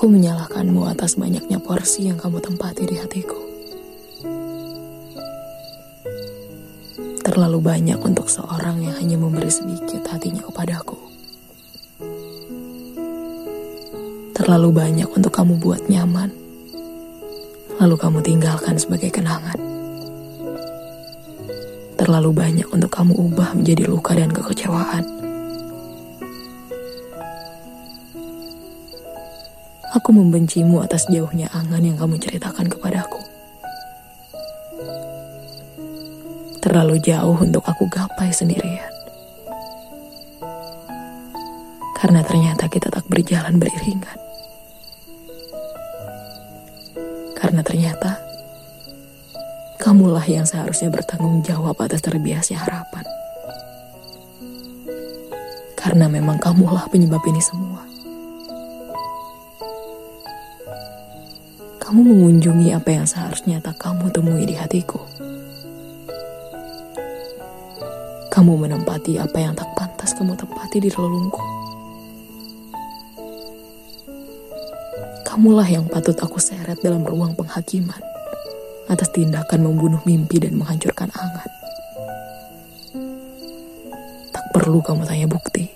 Aku menyalahkanmu atas banyaknya porsi yang kamu tempati di hatiku. Terlalu banyak untuk seorang yang hanya memberi sedikit hatinya kepadaku. Terlalu banyak untuk kamu buat nyaman, lalu kamu tinggalkan sebagai kenangan. Terlalu banyak untuk kamu ubah menjadi luka dan kekecewaan. Aku membencimu atas jauhnya angan yang kamu ceritakan kepadaku. Terlalu jauh untuk aku gapai sendirian. Karena ternyata kita tak berjalan beriringan. Karena ternyata kamulah yang seharusnya bertanggung jawab atas terbiasnya harapan. Karena memang kamulah penyebab ini semua. Kamu mengunjungi apa yang seharusnya tak kamu temui di hatiku. Kamu menempati apa yang tak pantas kamu tempati di relungku. Kamulah yang patut aku seret dalam ruang penghakiman atas tindakan membunuh mimpi dan menghancurkan angan. Tak perlu kamu tanya bukti.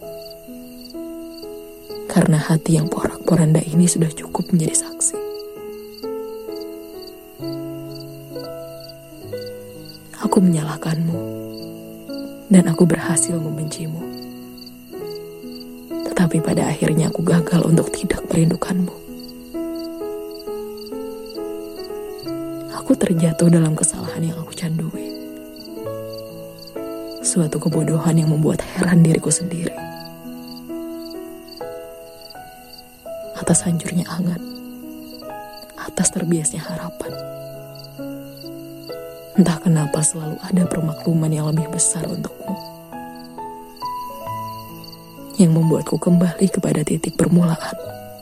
Karena hati yang porak-poranda ini sudah cukup menjadi saksi. Aku menyalahkanmu, dan aku berhasil membencimu. Tetapi pada akhirnya aku gagal untuk tidak merindukanmu. Aku terjatuh dalam kesalahan yang aku candui. Suatu kebodohan yang membuat heran diriku sendiri. Atas hancurnya angan, atas terbiasnya harapan Entah kenapa selalu ada permakluman yang lebih besar untukmu. Yang membuatku kembali kepada titik permulaan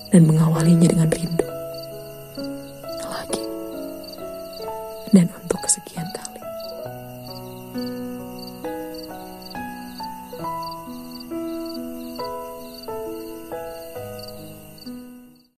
dan mengawalinya dengan rindu.